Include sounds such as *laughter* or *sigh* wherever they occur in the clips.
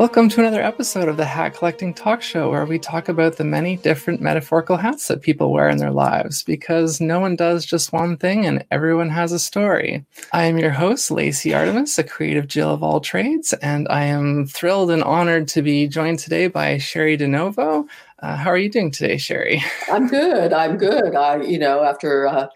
Welcome to another episode of the Hat Collecting Talk Show, where we talk about the many different metaphorical hats that people wear in their lives, because no one does just one thing and everyone has a story. I am your host, Lacey Artemis, a creative Jill of all trades, and I am thrilled and honored to be joined today by Cheri DiNovo. Uh, how are you doing today, Cheri? I'm good. I'm good. I, you know, after uh,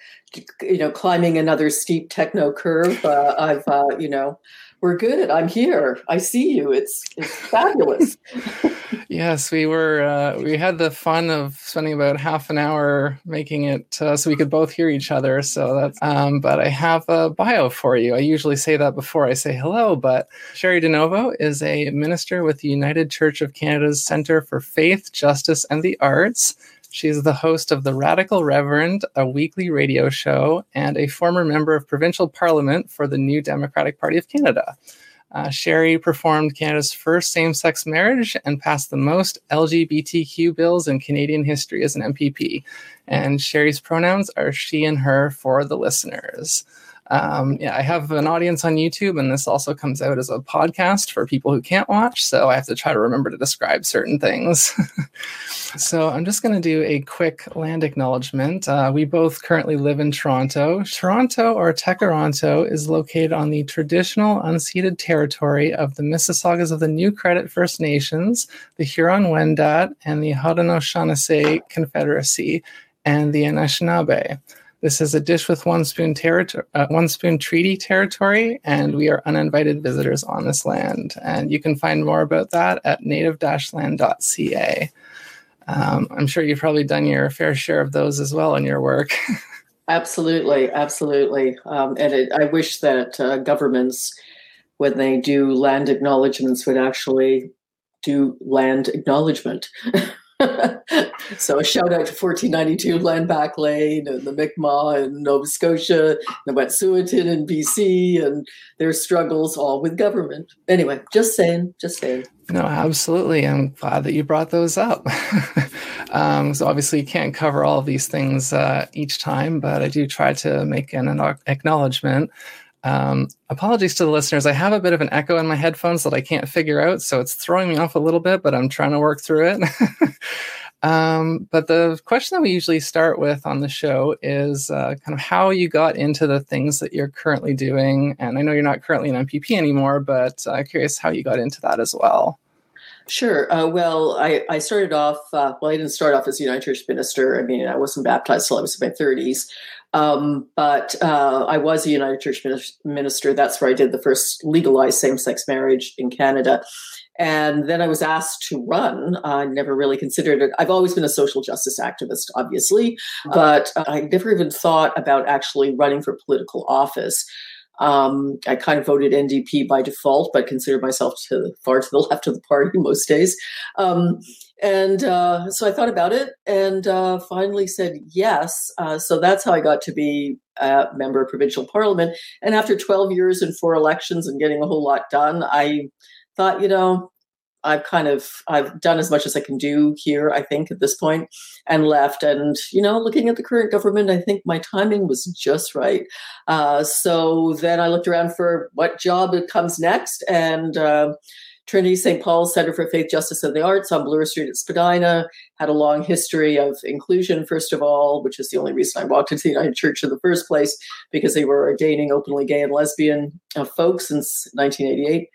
you know climbing another steep techno curve, uh, I've, uh, you know we're good. I'm here. I see you. It's it's fabulous. *laughs* yes, we were. Uh, we had the fun of spending about half an hour making it uh, so we could both hear each other. So that's. Um, but I have a bio for you. I usually say that before I say hello. But Cheri DiNovo is a minister with the United Church of Canada's Centre for Faith, Justice, and the Arts. She's the host of The Radical Reverend, a weekly radio show, and a former member of provincial parliament for the New Democratic Party of Canada. Uh, Cheri performed Canada's first same sex marriage and passed the most LGBTQ bills in Canadian history as an MPP. And Cheri's pronouns are she and her for the listeners. Um, yeah, I have an audience on YouTube, and this also comes out as a podcast for people who can't watch. So I have to try to remember to describe certain things. *laughs* so I'm just going to do a quick land acknowledgement. Uh, we both currently live in Toronto. Toronto, or Tkaronto, is located on the traditional unceded territory of the Mississaugas of the New Credit First Nations, the Huron Wendat, and the Haudenosaunee Confederacy, and the Anishinaabe. This is a dish with one spoon territory, uh, one spoon treaty territory, and we are uninvited visitors on this land. And you can find more about that at native-land.ca. Um, I'm sure you've probably done your fair share of those as well in your work. *laughs* absolutely, absolutely. Um, and it, I wish that uh, governments, when they do land acknowledgements, would actually do land acknowledgement. *laughs* *laughs* so a shout out to 1492 Landback Lane and the Mi'kmaq in Nova Scotia, the Wet'suwet'en in BC, and their struggles all with government. Anyway, just saying, just saying. No, absolutely. I'm glad that you brought those up. *laughs* um, so obviously you can't cover all of these things uh, each time, but I do try to make an acknowledgement um, apologies to the listeners. I have a bit of an echo in my headphones that I can't figure out, so it's throwing me off a little bit, but I'm trying to work through it. *laughs* um, but the question that we usually start with on the show is uh, kind of how you got into the things that you're currently doing. And I know you're not currently an MPP anymore, but uh, curious how you got into that as well. Sure. Uh, well, I, I started off, uh, well, I didn't start off as a United Church minister. I mean, I wasn't baptized till I was in my 30s. Um, but uh, I was a United Church minister. That's where I did the first legalized same sex marriage in Canada. And then I was asked to run. I never really considered it. I've always been a social justice activist, obviously, but I never even thought about actually running for political office. Um, I kind of voted NDP by default, but considered myself to far to the *laughs* left of the party most days. Um, and uh, so I thought about it and uh, finally said yes. Uh, so that's how I got to be a member of provincial parliament. And after 12 years and four elections and getting a whole lot done, I thought, you know, I've kind of I've done as much as I can do here, I think, at this point, and left. And you know, looking at the current government, I think my timing was just right. Uh, so then I looked around for what job comes next, and uh, Trinity St. Paul's Center for Faith, Justice, and the Arts on Bloor Street at Spadina had a long history of inclusion, first of all, which is the only reason I walked into the United Church in the first place, because they were ordaining openly gay and lesbian uh, folks since 1988.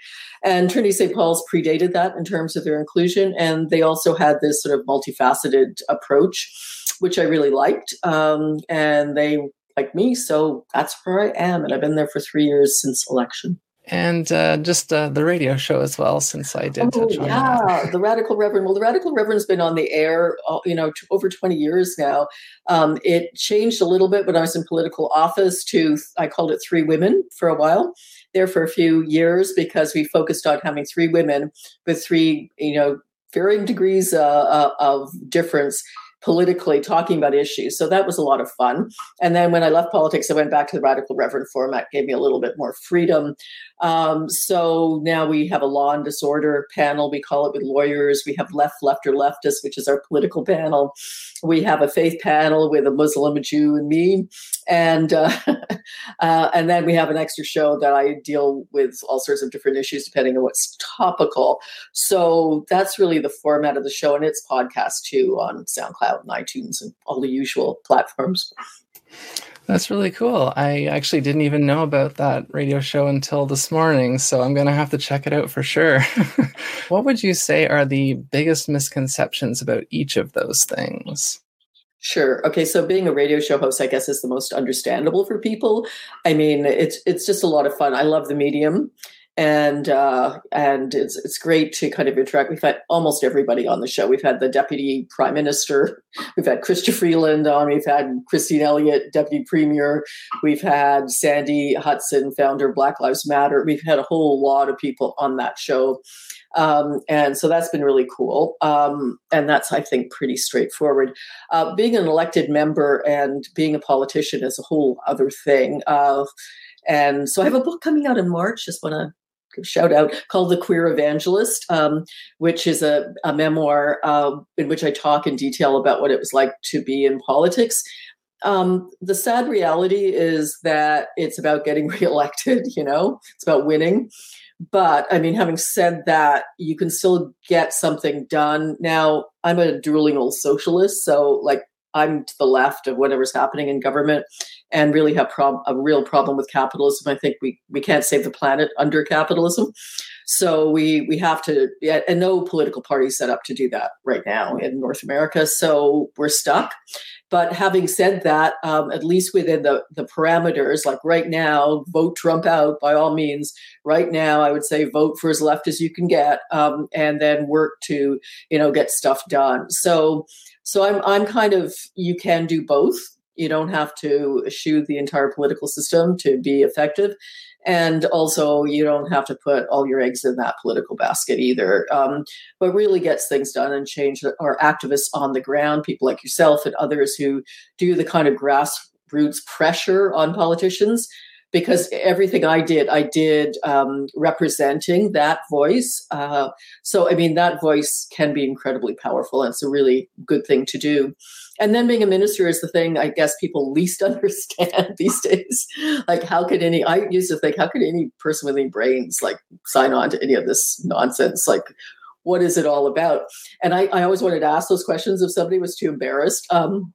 And Trinity St. Paul's predated that in terms of their inclusion. And they also had this sort of multifaceted approach, which I really liked. Um, and they like me. So that's where I am. And I've been there for three years since election and uh, just uh, the radio show as well since i did oh, touch on yeah that. the radical reverend. Well the radical reverend's been on the air uh, you know over 20 years now. Um, it changed a little bit when i was in political office to i called it three women for a while there for a few years because we focused on having three women with three you know varying degrees uh, uh, of difference politically talking about issues. So that was a lot of fun. And then when I left politics, I went back to the Radical Reverend format, gave me a little bit more freedom. Um, so now we have a law and disorder panel, we call it with lawyers. We have left, left, or leftist, which is our political panel. We have a faith panel with a Muslim, a Jew, and me. And uh, *laughs* uh, and then we have an extra show that I deal with all sorts of different issues depending on what's topical. So that's really the format of the show, and it's podcast too on SoundCloud and iTunes and all the usual platforms. That's really cool. I actually didn't even know about that radio show until this morning, so I'm going to have to check it out for sure. *laughs* what would you say are the biggest misconceptions about each of those things? Sure. Okay. So being a radio show host, I guess, is the most understandable for people. I mean, it's it's just a lot of fun. I love the medium, and uh, and it's it's great to kind of interact. We've had almost everybody on the show. We've had the deputy prime minister, we've had Chrystia Freeland on, we've had Christine Elliott, deputy premier, we've had Sandy Hudson, founder of Black Lives Matter. We've had a whole lot of people on that show. Um, and so that's been really cool. Um, and that's, I think, pretty straightforward. Uh, being an elected member and being a politician is a whole other thing. Uh, and so I have a book coming out in March. Just want to shout out called the queer evangelist um, which is a, a memoir uh, in which i talk in detail about what it was like to be in politics. Um, the sad reality is that it's about getting *laughs* reelected you know? It's about winning. But I mean, having said that, you can still get something done. Now, I'm a drooling old socialist, so like I'm to the left of whatever's happening in government, and really have prob- a real problem with capitalism. I think we we can't save the planet under capitalism, so we we have to. And no political party set up to do that right now in North America. So we're stuck. But having said that, um, at least within the, the parameters, like right now, vote Trump out by all means. Right now, I would say vote for as left as you can get, um, and then work to you know get stuff done. So, so I'm I'm kind of you can do both. You don't have to eschew the entire political system to be effective. And also you don't have to put all your eggs in that political basket either. Um, but really gets things done and change our activists on the ground people like yourself and others who do the kind of grassroots pressure on politicians because everything I did, I did um, representing that voice. Uh, so, I mean, that voice can be incredibly powerful, and it's a really good thing to do and then being a minister is the thing I guess people least *laughs* understand these days. Like, how could any? I used to think, how could any person with any brains like sign on to any of this nonsense? Like, what is it all about? And I, I always wanted to ask those questions if somebody was too embarrassed. Um,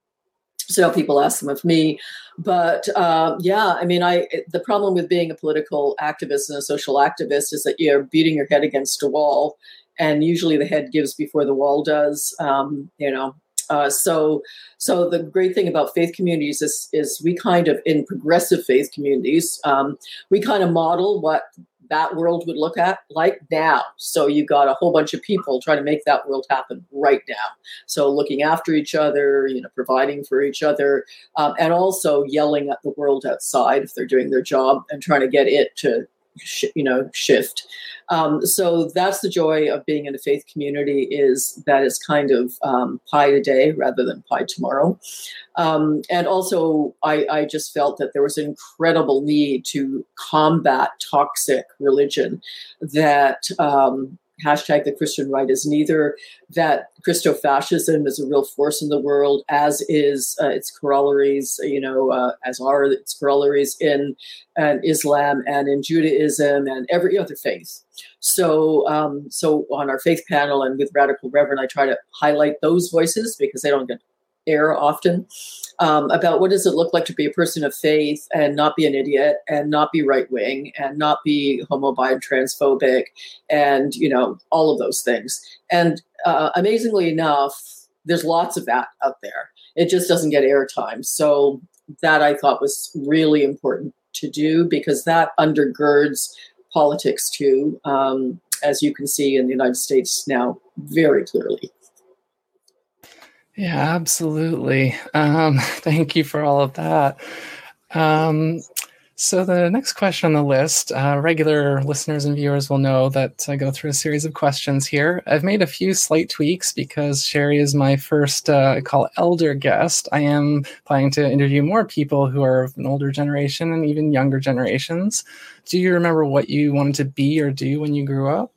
so people ask them of me but uh, yeah i mean i the problem with being a political activist and a social activist is that you're beating your head against a wall and usually the head gives before the wall does um, you know uh, so, so the great thing about faith communities is, is we kind of in progressive faith communities, um, we kind of model what that world would look at like now. So you got a whole bunch of people trying to make that world happen right now. So looking after each other, you know, providing for each other, um, and also yelling at the world outside if they're doing their job and trying to get it to sh- you know shift. Um, so that's the joy of being in a faith community is that it's kind of um, pie today rather than pie tomorrow. Um, and also I, I just felt that there was an incredible need to combat toxic religion that um, hashtag the Christian right is neither that Christofascism is a real force in the world, as is uh, its corollaries, you know, uh, as are its corollaries in uh, Islam and in Judaism and every other faith. So, um, so on our faith panel and with Radical Reverend, I try to highlight those voices because they don't get air often um, about what does it look like to be a person of faith and not be an idiot and not be right wing and not be homo bi and transphobic and you know all of those things. And uh, amazingly enough there's lots of that out there. It just doesn't get airtime so that i thought was really important to do because that undergirds politics too um, as you can see in the united states now very clearly yeah, absolutely. Um, *laughs* thank you for all of that. Um, So, the next question on the list, uh, regular listeners and viewers will know that I go through a series of questions here. I've made a few slight tweaks because Cheri is my first, uh, call elder guest. I am planning to interview more people who are of an older generation and even younger generations. Do you remember what you wanted to be or do when you grew up?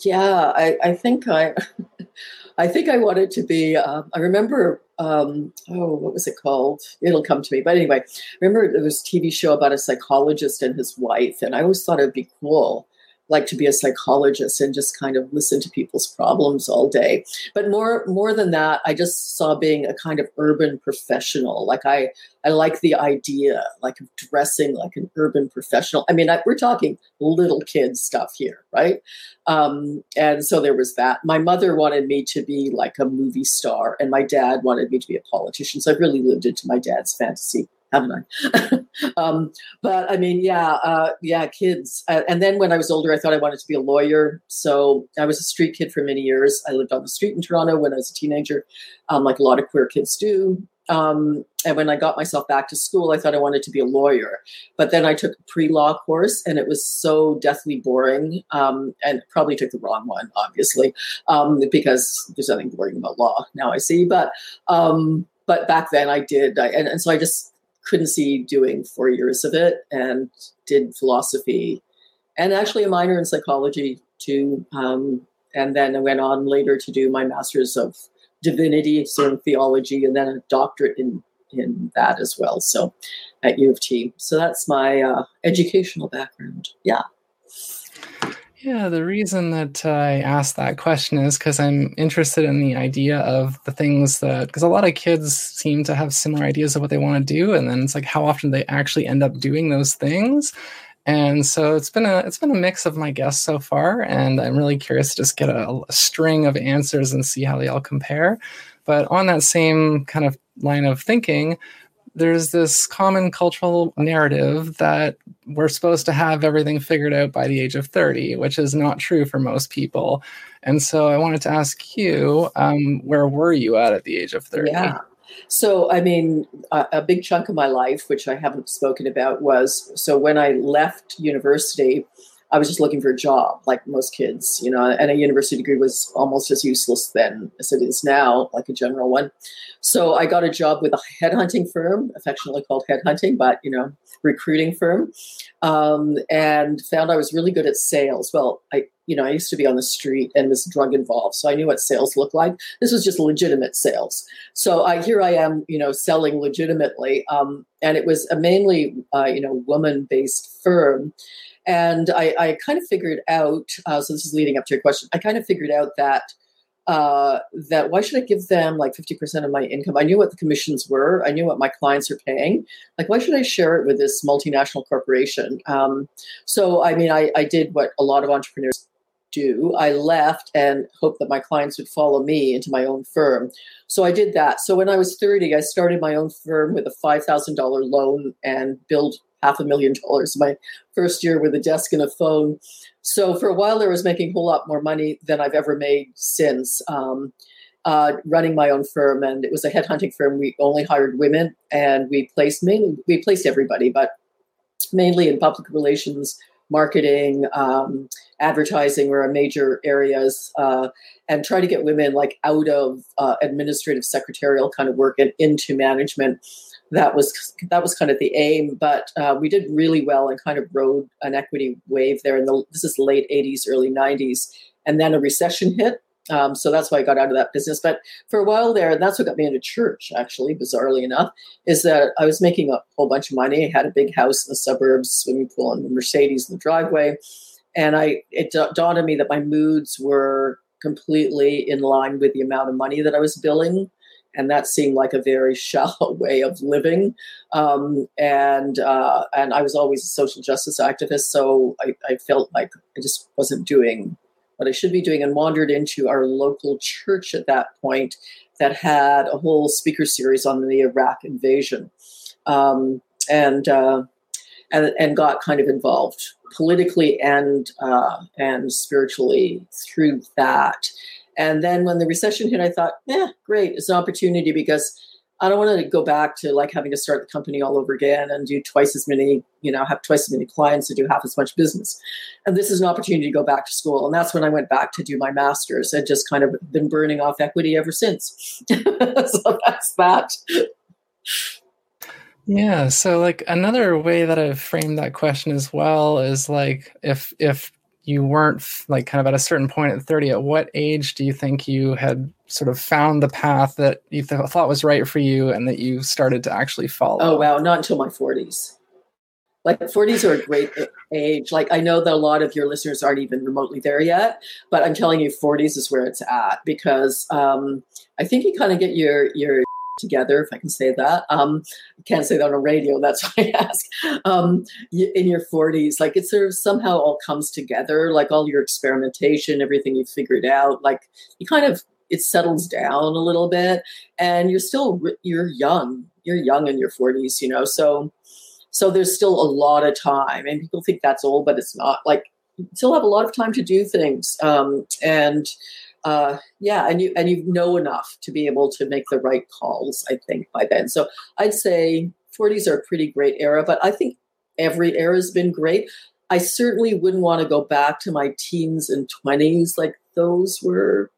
Yeah, I, I think I. *laughs* I think I wanted to be. Uh, I remember. Um, oh, what was it called? It'll come to me. But anyway, remember there was a TV show about a psychologist and his wife, and I always thought it'd be cool like to be a psychologist and just kind of listen to people's problems all day. But more more than that, I just saw being a kind of urban professional. Like I I like the idea like of dressing like an urban professional. I mean, I, we're talking little kid stuff here, right? Um, and so there was that. My mother wanted me to be like a movie star, and my dad wanted me to be a politician. So I really lived into my dad's fantasy haven't I? *laughs* um, but I mean, yeah, uh, yeah, kids. Uh, and then when I was older, I thought I wanted to be a lawyer. So I was a street kid for many years. I lived on the street in Toronto when I was a teenager, um, like a lot of queer kids do. Um, and when I got myself back to school, I thought I wanted to be a lawyer. But then I took a pre law course and it was so deathly boring. Um, and probably took the wrong one, obviously, um, because there's nothing boring about law now I see. But um, but back then I did. I, and, and so I just couldn't see doing four years of it and did philosophy and actually a minor in psychology too. Um, and then I went on later to do my master's of divinity, so in theology, and then a doctorate in in that as well. So at U of T. So that's my uh, educational background. Yeah. Yeah, the reason that I asked that question is because I'm interested in the idea of the things that, because a lot of kids seem to have similar ideas of what they want to do, and then it's like how often they actually end up doing those things. And so it's been a it's been a mix of my guests so far, and I'm really curious to just get a, a string of answers and see how they all compare. But on that same kind of line of thinking, there's this common cultural narrative that we're supposed to have everything figured out by the age of 30, which is not true for most people. And so I wanted to ask you, um, where were you at at the age of 30? Yeah. So, I mean, a, a big chunk of my life, which I haven't spoken about, was so when I left university, I was just looking for a job, like most kids, you know, and a university degree was almost as useless then as it is now, like a general one. So I got a job with a headhunting firm, affectionately called headhunting, but you know, recruiting firm, um, and found I was really good at sales. Well, I, you know, I used to be on the street and was drug involved, so I knew what sales looked like. This was just legitimate sales. So I here I am, you know, selling legitimately, um, and it was a mainly, uh, you know, woman-based firm and I, I kind of figured out, uh, so this is leading up to your question, I kind of figured out that uh, that why should I give them like 50% of my income? I knew what the commissions were. I knew what my clients are paying. Like, why should I share it with this multinational corporation? Um, so, I mean, I, I did what a lot of entrepreneurs do. I left and hoped that my clients would follow me into my own firm. So I did that. So when I was 30, I started my own firm with a $5,000 loan and built half a million dollars my first year with a desk and a phone. So for a while, I was making a whole lot more money than I've ever made since. Um, uh, running my own firm, and it was a headhunting firm. We only hired women, and we placed mainly we placed everybody, but mainly in public relations, marketing, um, advertising were our major areas, uh, and try to get women like out of uh, administrative secretarial kind of work and into management that was that was kind of the aim. But uh, we did really well and kind of rode an equity wave there. In the this is late '80s, early '90s, and then a recession hit. Um, so that's why I got out of that business. But for a while there, that's what got me into church, actually, bizarrely enough, is that I was making a whole bunch of money. I had a big house in the suburbs, swimming pool, and Mercedes in the driveway. And I it dawned on me that my moods were completely in line with the amount of money that I was billing and that seemed like a very *laughs* shallow way of living. Um, and uh, and I was always a social justice activist, so I, I, felt like I just wasn't doing what I should be doing, and wandered into our local church at that point that had a whole speaker series on the Iraq invasion, um, and. Uh, and, and got kind of involved politically and uh, and spiritually through that. And then when the recession hit, I thought, yeah, great, it's an opportunity because I don't want to go back to like having to start the company all over again and do twice as many, you know, have twice as many clients to do half as much business. And this is an opportunity to go back to school. And that's when I went back to do my master's. I'd just kind of been burning off equity ever since. *laughs* so that's that. Yeah. So like another way that I've framed that question as well is like if if you weren't like kind of at a certain point at 30 at what age do you think you had sort of found the path that you th- thought was right for you and that you started to actually follow? Oh wow not until my 40s like 40s are a great age. Like i know that a lot of your listeners aren't even remotely there yet but i'm telling you 40s is where it's at because um, i think you kind of get your your together, if I can say that. Um, I can't say that on a radio. That's *laughs* why I ask. Um, in your 40s, like it sort of somehow all comes together, like all your experimentation, everything you figured out, like you kind of it settles down a little bit, and you're still you're young. You're young in your 40s, you know. So so there's still a lot of time, and people think that's old, but it's not. Like still have a lot of time to do things, um, and uh, yeah, and you and you know enough to be able to make the right calls. I think by then, so I'd say 40s are a pretty great era, but I think every era has been great. I certainly wouldn't want to go back to my teens and 20s. Like those were,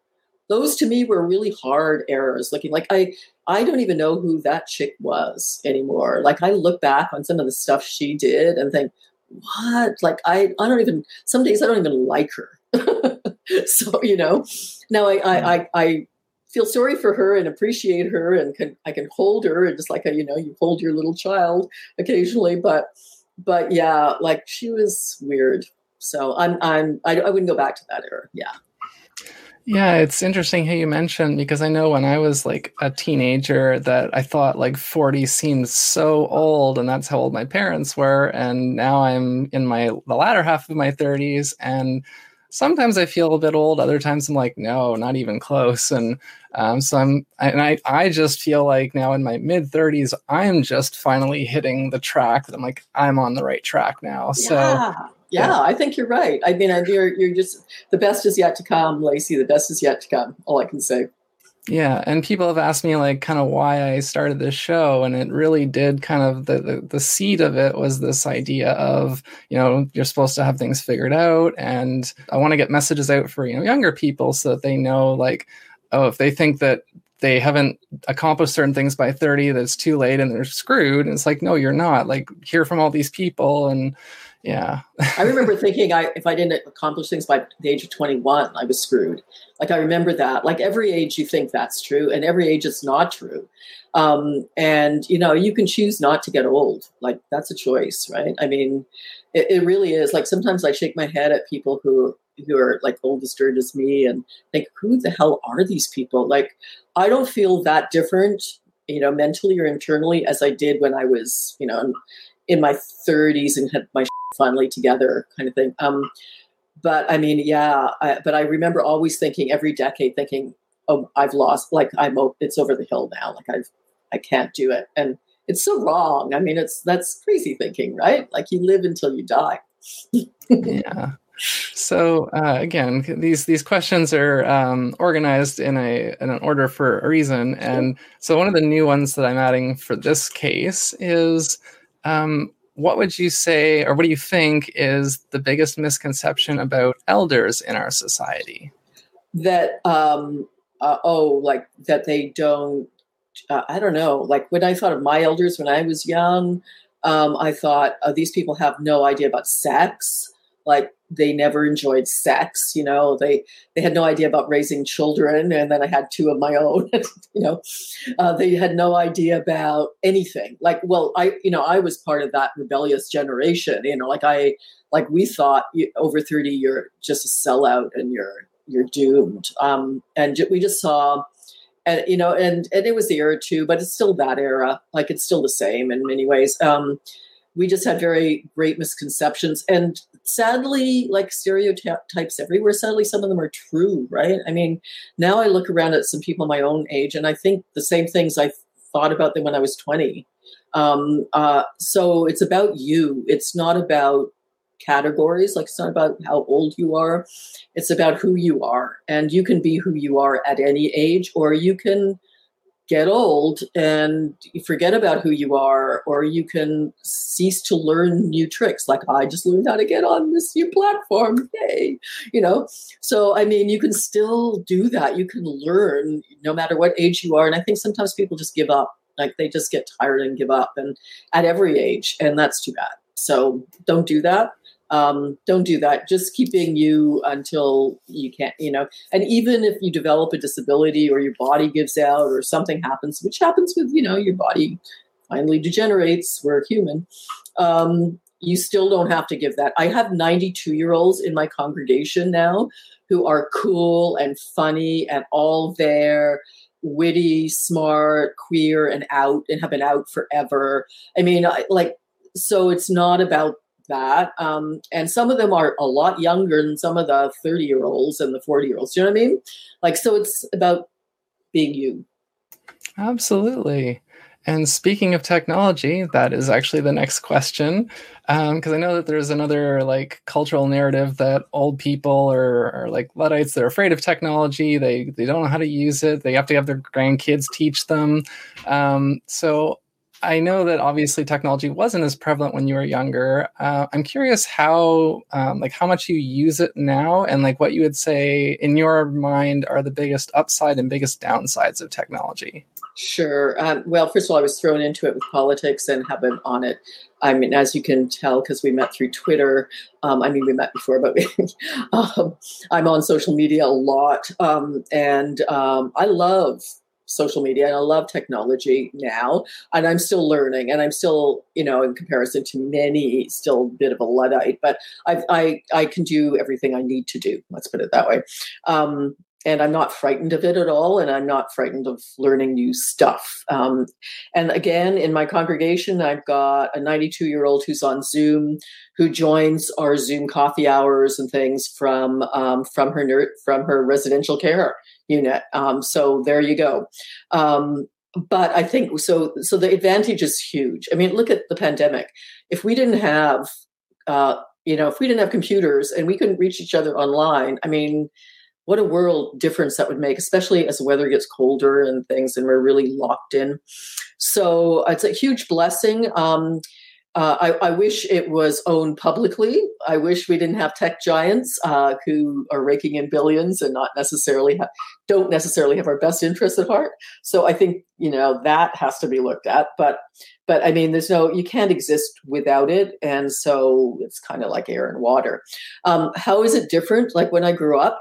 those to me were really hard eras. Looking like I, I don't even know who that chick was anymore. Like I look back on some of the stuff she did and think, what? Like I, I don't even. Some days I don't even like her. *laughs* *laughs* so you know, now I, I, hmm. I, I feel sorry for her and appreciate her and can I can hold her and just like a, you know you hold your little child occasionally but but yeah like she was weird. So I'm I'm I, I wouldn't go back to that era. Yeah. Yeah it's interesting how you mentioned because I know when I was like a teenager that I thought like 40 seemed so old and that's how old my parents were. And now I'm in my the latter half of my 30s and sometimes I feel a bit old. Other times I'm like, no, not even close. And um, so I'm, and I, I just feel like now in my mid 30s, I'm just finally hitting the track. That I'm like, I'm on the right track now. So. Yeah. Yeah, I think you're right. I mean, you're you're just the best is yet to come, Lacey. The best is yet to come. All I can say. Yeah, and people have asked me like kind of why I started this show, and it really did kind of the, the the seed of it was this idea of you know you're supposed to have things figured out, and I want to get messages out for you know younger people so that they know like oh if they think that they haven't accomplished certain things by 30 that's too late and they're screwed and it's like no you're not. Like hear from all these people and yeah. I remember *laughs* thinking i if i didn't accomplish things by the age of 21 i was screwed like i remember that. Like every age you think that's true and every age it's not true. Um, and you know you can choose not to get old. Like that's a choice right? I mean it, it really is. Like sometimes i shake my head at people who who are like old as dirt as me and think who the hell are these people? Like i don't feel that different you know mentally or internally as i did when i was you know in my 30s and had my *laughs* finally together kind of thing. Um, but I mean, yeah, I, but I remember always thinking every decade, thinking, oh, I've lost, like I'm, it's over the hill now. Like I've, I can't do it. And it's so wrong. I mean, it's, that's crazy thinking, right? Like you live until you die. *laughs* yeah. So uh, again, these these questions are um, organized in a in an order for a reason, and so one of the new ones that I'm adding for this case is um, what would you say, or what do you think is the biggest misconception about elders in our society? That, um, uh, oh, like that they don't, uh, I don't know, like when I thought of my elders when I was young, um, I thought uh, these people have no idea about sex. Like they never enjoyed sex you know? They they had no idea about raising children and then i had two of my own *laughs* you know uh, they had no idea about anything. Like well i you know i was part of that rebellious generation you know like i like we thought over 30 you're just a sellout and you're you're doomed. Um and we just saw and you know and and it was the era too but it's still that era. Like it's still the same in many ways. Um we just had very great misconceptions. And sadly like stereotypes everywhere sadly some of them are true right? I mean now i look around at some people my own age and i think the same things i thought about them when i was 20 um, uh, so it's about you. It's not about categories like it's not about how old you are. It's about who you are. And you can be who you are at any age or you can get old and you forget about who you are, or you can cease to learn new tricks. Like I just learned how to get on this new platform. Yay. You know, so I mean, you can still do that. You can learn no matter what age you are. And I think sometimes people just give up. Like they just get tired and give up and at every age. And that's too bad. So don't do that um, don't do that. Just keeping you until you can't, you know. And even if you develop a disability or your body gives out or something happens, which happens with, you know, your body finally degenerates, we're human, um, you still don't have to give that. I have 92 year olds in my congregation now who are cool and funny and all there witty, smart, queer, and out, and have been out forever. I mean, I, like, so it's not about that. Um, and some of them are a lot younger than some of the 30 year olds and the 40 year olds. You know what I mean? Like, so it's about being you. Absolutely. And speaking of technology, that is actually the next question. Because um, I know that there's another like cultural narrative that old people are, are like Luddites, they're afraid of technology. They, they don't know how to use it. They have to have their grandkids teach them. Um, so I know that obviously technology wasn't as prevalent when you were younger. Uh, I'm curious how, um, like, how much you use it now, and like what you would say in your mind are the biggest upside and biggest downsides of technology. Sure. Um, well, first of all, I was thrown into it with politics and have been on it. I mean, as you can tell, because we met through Twitter. Um, I mean, we met before, but we, *laughs* um, I'm on social media a lot, um, and um, I love social media and I love technology now and I'm still learning and I'm still you know in comparison to many still a bit of a luddite but I I, I can do everything I need to do let's put it that way um, and I'm not frightened of it at all, and I'm not frightened of learning new stuff. Um, and again, in my congregation, I've got a 92 year old who's on Zoom, who joins our Zoom coffee hours and things from um, from her from her residential care unit. Um, so there you go. Um, but I think so. So the advantage is huge. I mean, look at the pandemic. If we didn't have, uh, you know, if we didn't have computers and we couldn't reach each other online, I mean, what a world difference that would make, especially as the weather gets colder and things, and we're really locked in. So it's a huge blessing. Um, uh, I, I, wish it was owned publicly. I wish we didn't have tech giants uh, who are raking in billions and not necessarily ha- don't necessarily have our best interests at heart. So I think you know that has to be looked at. But but I mean, there's no you can't exist without it, and so it's kind of like air and water. Um, how is it different? Like when I grew up,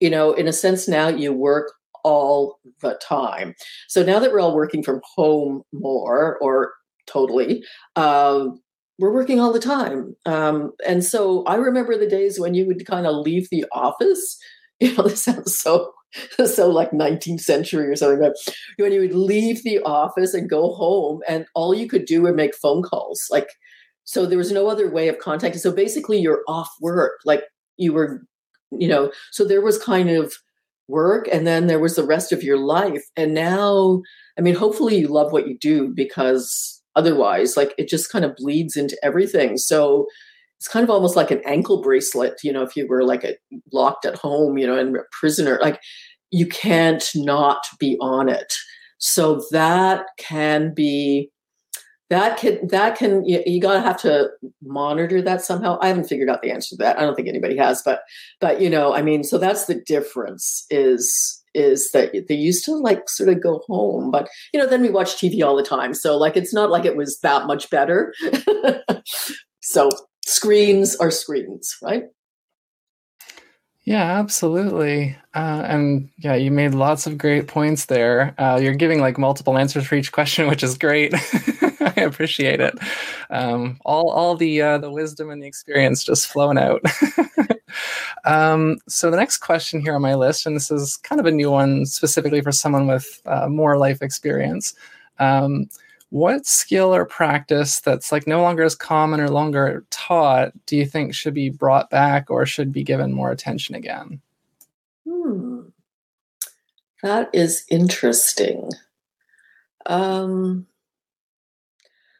you know, in a sense, now you work all the time. So now that we're all working from home more or totally. Um, we're working all the time. Um, and so I remember the days when you would kind of leave the office. *laughs* You know, this sounds so *laughs* so like 19th century or something, but when you would leave the office and go home, and all you could do were make phone calls. Like, so there was no other way of contacting. So basically, you're off work. Like you were, you know, so there was kind of work and then there was the rest of your life. And now, I mean, hopefully you love what you do because otherwise like it just kind of bleeds into everything. So it's kind of almost like an ankle bracelet you know if you were like a, locked at home you know and a prisoner like you can't not be on it. So that can be that can that can you, you gotta have to monitor that somehow. I haven't figured out the answer to that. I don't think anybody has but but you know i mean so that's the difference is is that they used to like sort of go home but you know then we watch tv all the time so like it's not like it was that much better. *laughs* So screens are screens right? Yeah absolutely. Uh, and yeah you made lots of great points there. Uh, you're giving like multiple answers for each question *laughs* which is great. *laughs* I appreciate it. Um, all all the uh, the wisdom and the experience just flowing out um, so the next question here on my list, and this is kind of a new one specifically for someone with uh, more life experience. Um, what skill or practice that's like no longer as common or longer taught do you think should be brought back or should be given more attention again? Hmm. That is interesting. Um,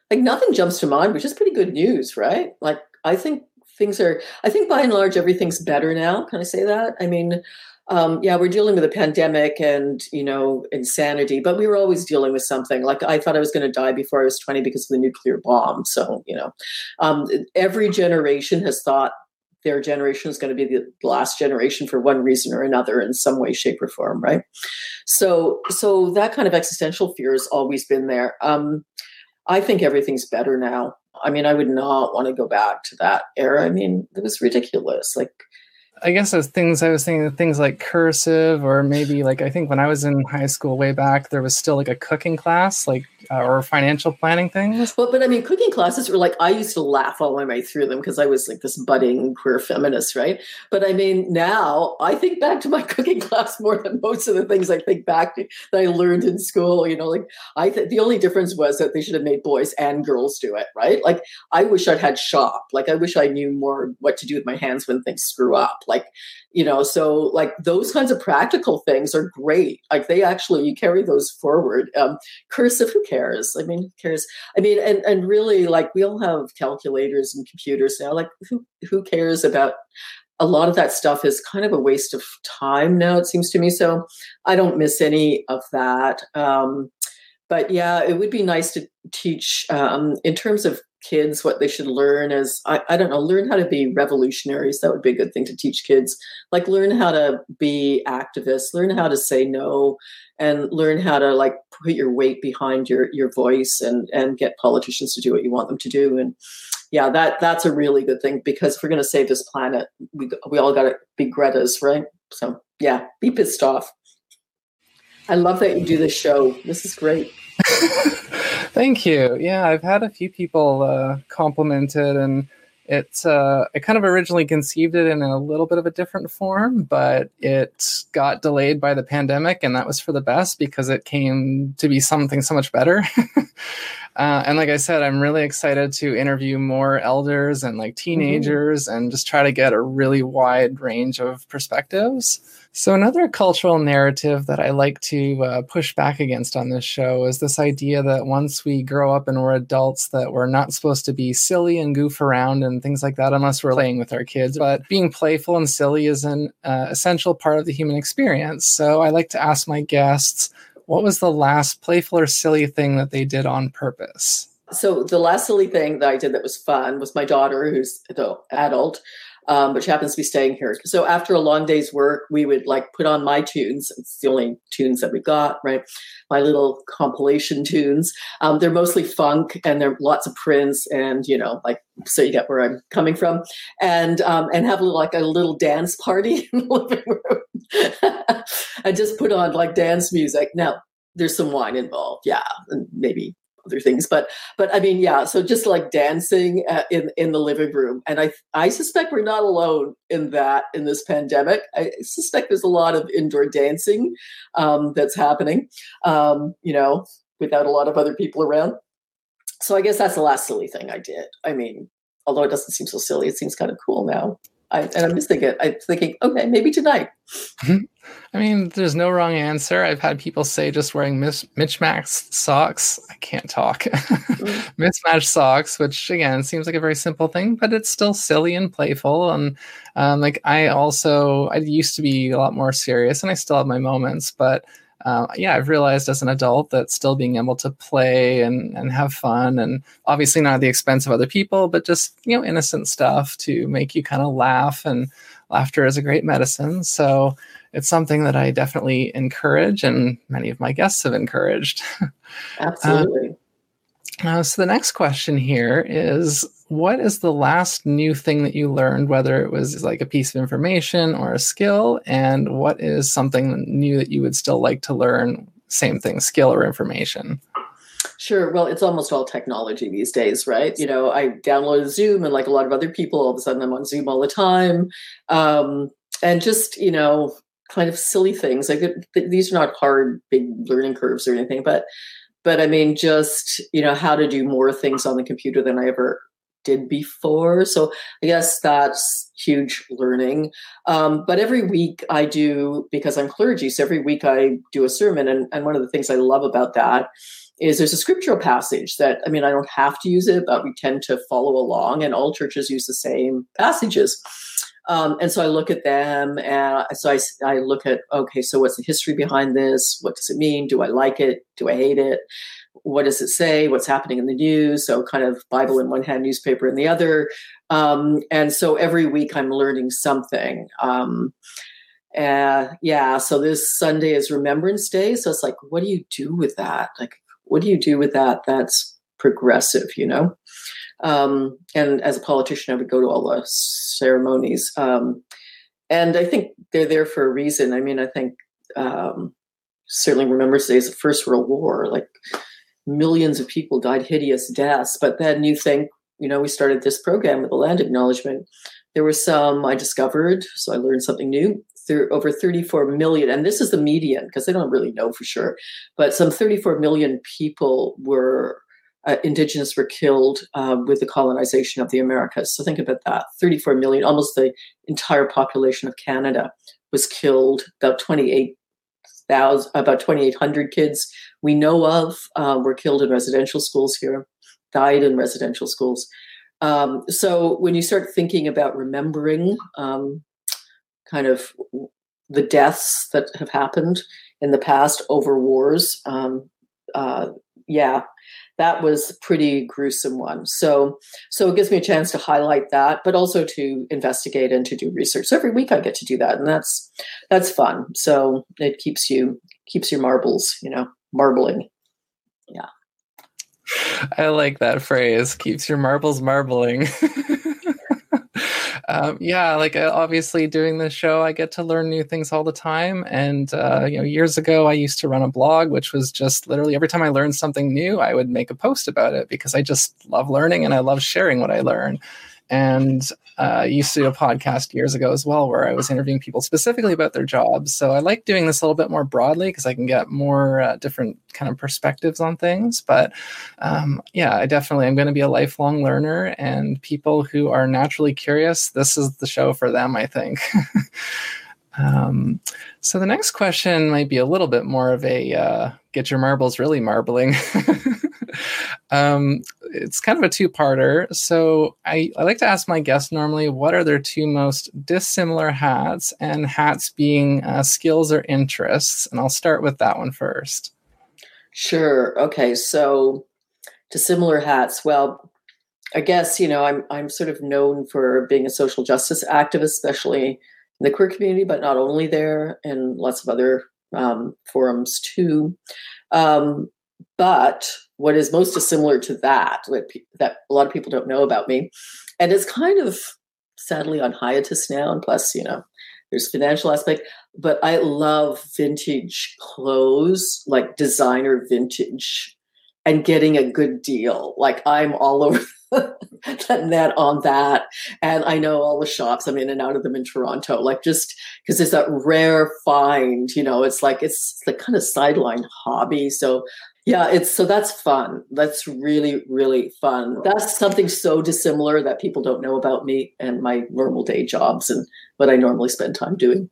like nothing jumps to mind, which is pretty good news, right? Like I think things are i think by and large everything's better now can i say that i mean um, yeah, we're dealing with a pandemic and you know insanity, but we were always dealing with something. Like I thought I was going to die before I was twenty because of the nuclear bomb. So you know, um, every generation has thought their generation is going to be the last generation for one reason or another in some way, shape, or form, right? So, so that kind of existential fear has always been there. Um, I think everything's better now. I mean, I would not want to go back to that era. I mean, it was ridiculous. Like I guess as things I was thinking things like cursive or maybe like I think when I was in high school way back there was still like a cooking class like uh, or financial planning things. Well, but I mean cooking classes were like I used to laugh all my way through them because I was like this budding queer feminist, right? But I mean now I think back to my *laughs* cooking class more than most of the things I think back to that I learned in school. You know, like I th- the only difference was that they should have made boys and girls do it, right? Like I wish I'd had shop. Like I wish I knew more what to do with my hands when things screw up like you know so like those kinds of practical things are great. Like they actually you carry those forward. Um cursive who cares? I mean who cares? I mean and and really like we all have calculators and computers now. Like who who cares about a lot of that stuff is kind of a waste of time now it seems to me. So i don't miss any of that. Um but yeah it would be nice to teach um, in terms of kids what they should learn is I, I don't know learn how to be revolutionaries. That would be a good thing to teach kids. Like learn how to be activists learn how to say no and learn how to like put your weight behind your your voice and and get politicians to do what you want them to do. And yeah that that's a really good thing because if we're going to save this planet we we all got to be greta's right? So yeah be pissed off. I love that you do this show. This is great *laughs* Thank you. Yeah, I've had a few people uh, compliment it, and it's uh, I kind of originally conceived it in a little bit of a different form, but it got delayed by the pandemic, and that was for the best because it came to be something so much better. *laughs* uh, and like I said, I'm really excited to interview more elders and like mm-hmm. teenagers, mm-hmm. and just try to get a really wide range of perspectives. So, another cultural narrative that I like to uh, push back against on this show is this idea that once we grow up and we're adults, that we're not supposed to be silly and goof around and things like that unless we're playing with our kids. But being playful and silly is an uh, essential part of the human experience. So, I like to ask my guests, what was the last playful or silly thing that they did on purpose? So, the last silly thing that I did that was fun was my daughter, who's the adult um, which happens to be staying here. So after a long day's work, we would like put on my tunes. It's the only tunes that we got, right? My little compilation tunes. Um, they're mostly funk and there are lots of Prince and, you know, like, so you get where I'm coming from. And, um, and have like a little dance party *laughs* in the living room. I just put on like dance music. Now, there's some wine involved, yeah, and maybe other things but but i mean yeah so just like dancing uh, in in the living room and i i suspect we're not alone in that in this pandemic i suspect there's a lot of indoor dancing um, that's happening um, you know without a lot of other people around so i guess that's the last silly thing i did i mean although it doesn't seem so silly it seems kind of cool now I, and I'm just thinking, I'm thinking, okay, maybe tonight. Mm-hmm. I mean, there's no wrong answer. I've had people say just wearing mis- mismatched socks. I can't talk. mm. *laughs* mismatched socks, which again seems like a very simple thing, but it's still silly and playful. And um, like I also, I used to be a lot more serious, and I still have my moments, but uh, yeah, I've realized as an adult that still being able to play and, and have fun, and obviously not at the expense of other people, but just you know innocent stuff to make you kind of laugh. And laughter is a great medicine. So it's something that I definitely encourage, and many of my guests have encouraged. *laughs* Absolutely. uh, uh, so the next question here is what is the last new thing that you learned, whether it was like a piece of information or a skill? And what is something new that you would still like to learn? Same thing, skill or information? Sure. Well, it's almost all technology these days, right? You know, I downloaded Zoom, and like a lot of other people, all of a sudden I'm on Zoom all the time. Um, and just, you know, kind of silly things. Like these are not hard, big learning curves or anything, but but I mean, just you know, how to do more things on the computer than I ever did before. So I guess that's huge learning. Um, but every week I do, because I'm clergy, so every week I do a sermon. And, and one of the things I love about that is there's a scriptural passage that, I mean, I don't have to use it, but we tend to follow along, and all churches use the same passages. Um, and so I look at them, and so I, I look at okay, so what's the history behind this? What does it mean? Do I like it? Do I hate it? What does it say? What's happening in the news? So kind of Bible in one hand, newspaper in the other. Um, and so every week I'm learning something. Um, uh, yeah, so this Sunday is Remembrance Day. So it's like, what do you do with that? Like, what do you do with that? That's progressive, you know? Um, and as a politician, I would go to all the ceremonies. Um, and I think they're there for a reason. I mean, I think um, certainly Remembrance Day is the First World War. Like millions of people died hideous deaths. But then you think, you know, we started this program with a land acknowledgement. There were some I discovered, so I learned something new over 34 million, and this is the median because they don't really know for sure, but some 34 million people were uh, indigenous were killed uh, with the colonization of the Americas. So think about that: 34 million, almost the entire population of Canada was killed. About 28,000, about 2,800 kids we know of uh, were killed in residential schools here, died in residential schools. Um, so when you start thinking about remembering um, kind of the deaths that have happened in the past over wars. Um, uh, yeah, that was a pretty gruesome one. So, so it gives me a chance to highlight that, but also to investigate and to do research. So every week I get to do that, and that's that's fun. So it keeps you keeps your marbles, you know, marbling. Yeah. I like that phrase. Keeps your marbles marbling. *laughs* um, yeah, like uh, obviously doing this show, I get to learn new things all the time. And uh, you know, years ago, I used to run a blog, which was just literally every time I learned something new, I would make a post about it because I just love learning and I love sharing what I learn. And uh, used to do a podcast years ago as well where I was interviewing people specifically about their jobs. So I like doing this a little bit more broadly because I can get more uh, different kind of perspectives on things. But um, yeah, I definitely am going to be a lifelong learner, and people who are naturally curious, this is the show for them. I think. *laughs* um, so the next question might be a little bit more of a uh, get your marbles really marbling. *laughs* um, it's kind of a two-parter. So I, I like to ask my guests normally, what are their two most dissimilar hats, and hats being uh, skills or interests. And I'll start with that one first. Sure. Okay. So dissimilar hats. Well, I guess you know I'm I'm sort of known for being a social justice activist, especially in the queer community, but not only there, and lots of other um, forums too. Um, but what is most similar to that, that a lot of people don't know about me, and it's kind of sadly on hiatus now, and plus, you know, there's financial aspect, but I love vintage clothes, like designer vintage, and getting a good deal. Like I'm all over *laughs* the net on that. And I know all the shops. I'm in and out of them in Toronto, like just because it's that rare find, you know, it's like it's the kind of sideline hobby. So yeah, it's so that's fun. That's really, really fun. That's something so dissimilar that people don't know about me and my normal day jobs and what I normally spend time doing.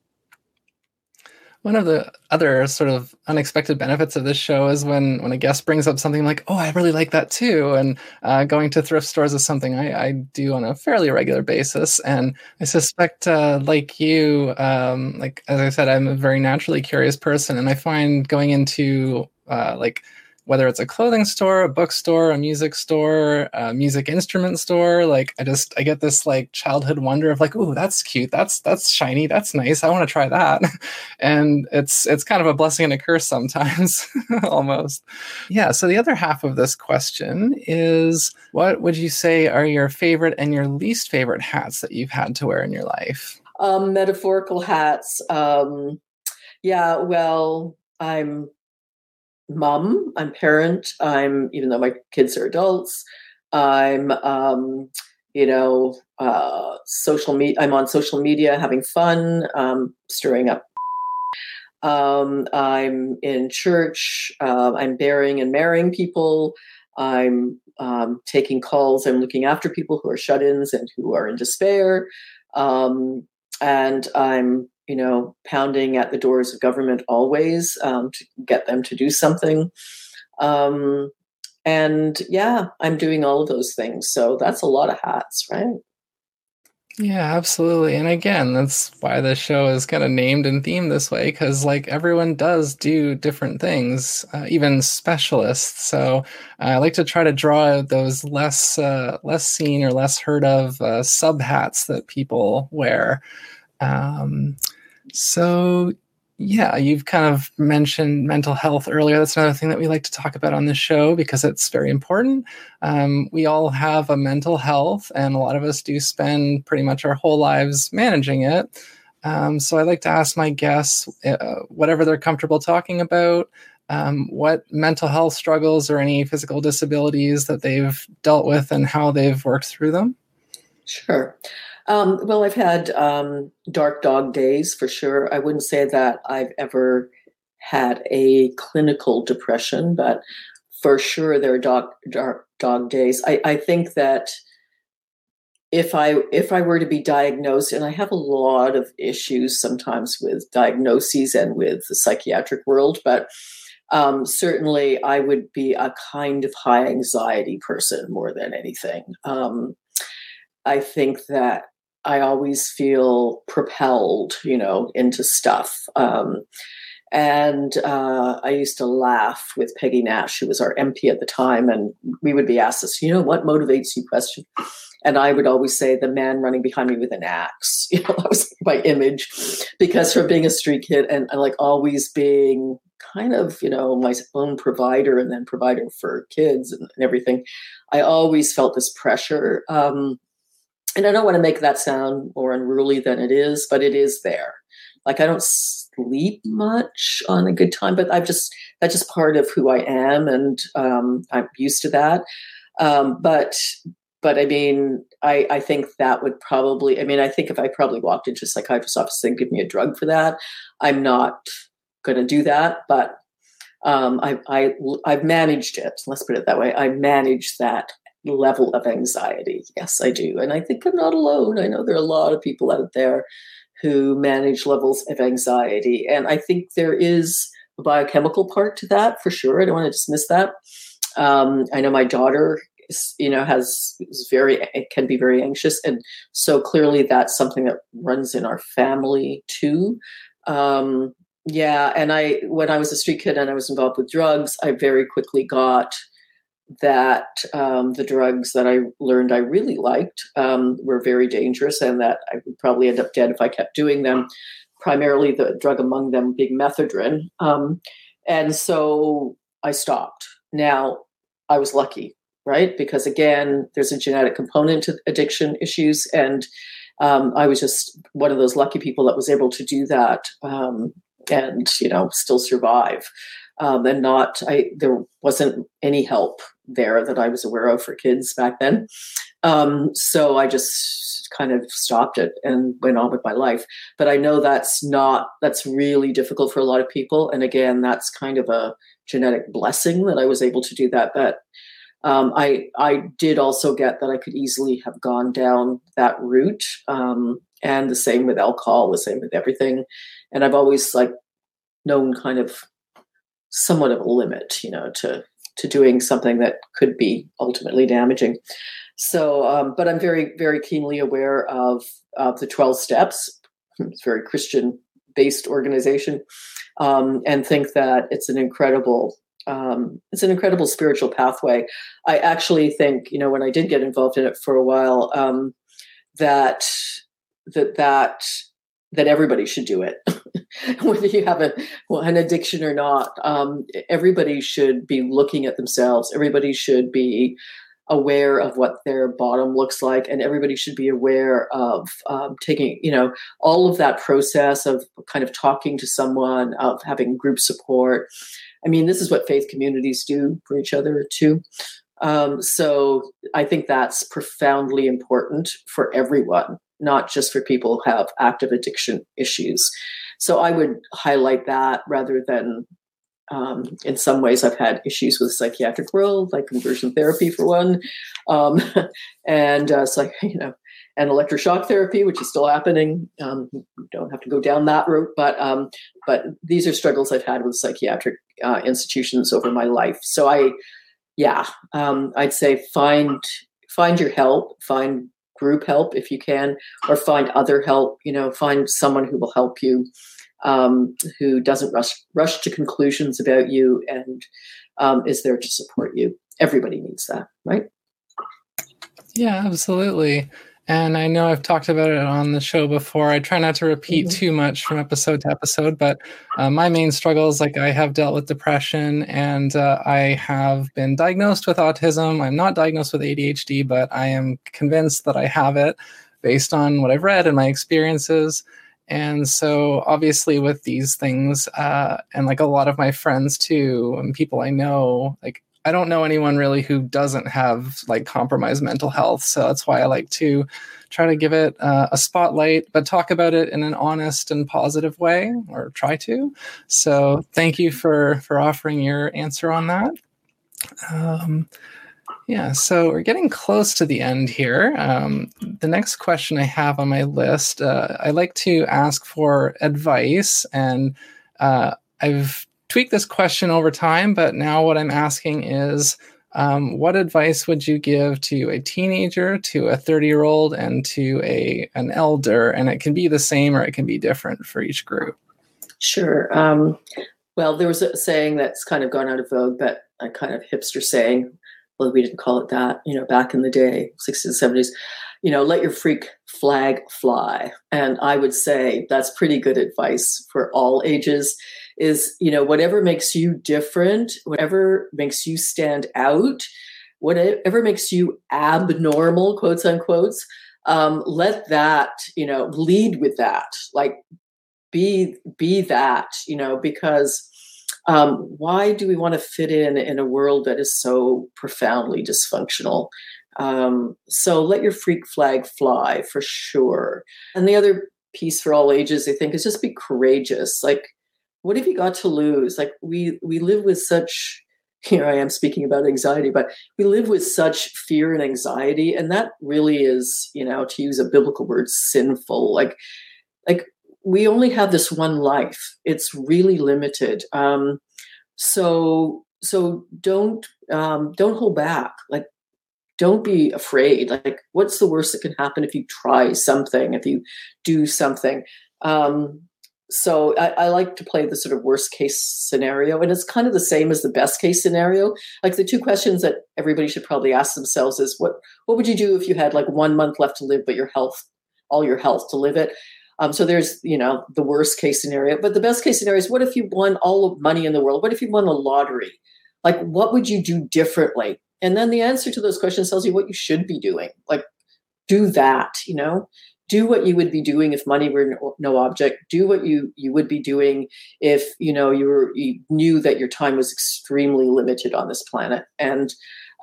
One of the other sort of unexpected benefits of this show is when when a guest brings up something like, "Oh, I really like that too," and uh, going to thrift stores is something I, I, do on a fairly regular basis. And I suspect, uh, like you, um, like as I said, I'm a very naturally curious person, and I find going into uh, like whether it's a clothing store, a bookstore, a music store, a music instrument store, like I just I get this like childhood wonder of like, oh, that's cute, that's that's shiny, that's nice. I want to try that. *laughs* and it's it's kind of a blessing and a curse sometimes, *laughs* almost. Yeah. So the other half of this question is what would you say are your favorite and your least favorite hats that you've had to wear in your life? Um, metaphorical hats. Um, yeah, well, I'm mom, I'm parent, I'm, even though my kids are adults, I'm, um, you know, uh, social media, I'm on social media having fun, um, stirring up. Um, I'm in church, uh, I'm bearing and marrying people, I'm um, taking calls, I'm looking after people who are shut ins and who are in despair. Um, and I'm you know, pounding at the doors of government always um, to get them to do something. Um, and yeah, I'm doing all of those things. So that's a lot of hats, right? Yeah, absolutely. And again, that's why the show is kind of named and themed this way because, like, everyone does do different things, uh, even specialists. So I like to try to draw those less uh, less seen or less heard of uh, sub hats that people wear. Um, so yeah, you've kind of mentioned mental health earlier. That's another thing that we like to talk about on the show because it's very important. Um, we all have a mental health, and a lot of us do spend pretty much our whole lives managing it. Um, so I like to ask my guests, uh, whatever they're comfortable talking about, um, what mental health struggles or any physical disabilities that they've dealt with and how they've worked through them. Sure. Um, well, I've had um, dark dog days for sure. I wouldn't say that I've ever had a clinical depression, but for sure there are dark, dog days. I, I think that if I if I were to be diagnosed, and I have a lot of issues sometimes with diagnoses and with the psychiatric world, but um, certainly I would be a kind of high anxiety person more than anything. Um, I think that I always feel propelled, you know, into stuff. Um, and uh, I used to laugh with Peggy Nash, who was our MP at the time, and we would be asked this, you know, what motivates you? Question, and I would always say the man running behind me with an axe. *laughs* You know, that was my image, because from being a street kid and, and like always being kind of, you know, my own provider and then provider for kids and, and everything, I always felt this pressure. Um, and I don't want to make that sound more unruly than it is, but it is there. Like I don't sleep much on a good time, but I've just that's just part of who I am, and um, I'm used to that. Um, but but I mean, I I think that would probably. I mean, I think if I probably walked into a psychiatrist's office and give me a drug for that, I'm not going to do that. But um, I, I I've managed it. Let's put it that way. I managed that level of anxiety. Yes, I do. And I think I'm not alone. I know there are a lot of people out there who manage levels of anxiety. And I think there is a biochemical part to that for sure. I don't want to dismiss that. Um, I know my daughter you know, has is very can be very anxious, and so clearly that's something that runs in our family too. Um, yeah, and I when I was a street kid and I was involved with drugs, I very quickly got that um, the drugs that I learned I really liked um, were very dangerous and that I would probably end up dead if I kept doing them, primarily the drug among them being methedrine. Um, and so I stopped. Now, I was lucky, right? Because again, there's a genetic component to addiction issues. And um, I was just one of those lucky people that was able to do that um, and, you know, still survive. Um, and not I there wasn't any help there that I was aware of for kids back then. Um, so I just kind of stopped it and went on with my life. But I know that's not, that's really difficult for a lot of people. And again, that's kind of a genetic blessing that I was able to do that. But um, I, I did also get that I could easily have gone down that route. Um, and the same with alcohol, the same with everything. And I've always like known kind of somewhat of a limit, you know, to to doing something that could be ultimately damaging. So, um, but I'm very, very keenly aware of, of the 12 steps. It's a very Christian based organization, um, and think that it's an incredible um, it's an incredible spiritual pathway. I actually think, you know, when I did get involved in it for a while, um, that that that that everybody should do it. *laughs* *laughs* whether you have a, well, an addiction or not. Um, everybody should be looking at themselves. Everybody should be aware of what their bottom looks like and everybody should be aware of um, taking you know all of that process of kind of talking to someone of having group support i mean this is what faith communities do for each other too um, so i think that's profoundly important for everyone not just for people who have active addiction issues so I would highlight that rather than, um, in some ways, I've had issues with psychiatric world, like conversion therapy for one, um, *laughs* and uh, so *laughs* you know, and electroshock therapy, which is still happening. Um, don't have to go down that route, but um, but these are struggles I've had with psychiatric uh, institutions over my life. So I, yeah, um, I'd say find find your help, find group help if you can, or find other help. You know, find someone who will help you, um, who doesn't rush rush to conclusions about you and um, is there to support you. Everybody needs that, right? Yeah, absolutely. And I know I've talked about it on the show before. I try not to repeat mm-hmm. too much from episode to episode, but uh, my main struggle is like I have dealt with depression and uh, I have been diagnosed with autism. I'm not diagnosed with ADHD, but I am convinced that I have it based on what I've read and my experiences. And so, obviously, with these things, uh, and like a lot of my friends too, and people I know, like I don't know anyone really who doesn't have like compromised mental health. So that's why I like to try to give it uh, a spotlight, but talk about it in an honest and positive way, or try to. So thank you for for offering your answer on that. Um, yeah, so we're getting close to the end here. Um, the next question I have on my list, uh, I like to ask for advice, and uh, I've tweak this question over time, but now what I'm asking is um, what advice would you give to a teenager, to a 30 year old, and to a an elder? And it can be the same or it can be different for each group. Sure. Um, well, there was a saying that's kind of gone out of vogue, but a kind of hipster saying, well, we didn't call it that, you know, back in the day, 60s and 70s, you know, let your freak flag fly. And I would say that's pretty good advice for all ages is you know whatever makes you different whatever makes you stand out whatever makes you abnormal quotes unquotes um, let that you know lead with that. Like be be that you know because um, why do we want to fit in in a world that is so profoundly dysfunctional? Um, so let your freak flag fly for sure. And the other piece for all ages i think is just be courageous. Like what have you got to lose? Like we we live with such *laughs* here i am speaking about anxiety but we live with such fear and anxiety and that really is you know to use a biblical word sinful. Like like we only have this one life. It's really limited. Um so so don't um don't hold back. Like don't be afraid. Like what's the worst that can happen if you try something if you do something? Um so I, I, like to play the sort of worst case scenario and it's kind of the same as the best case scenario. Like the two questions that everybody should probably ask themselves is what what would you do if you had like one month left to live but your health all your health to live it? Um, so there's you know the worst case scenario. But the best case scenario is what if you won all of money in the world? What if you won the lottery? Like what would you do differently? And then the answer to those questions tells you what you should be doing. Like do that you know do what you would be doing if money were no object. Do what you you would be doing if you know you were you knew that your time was extremely limited on this planet. And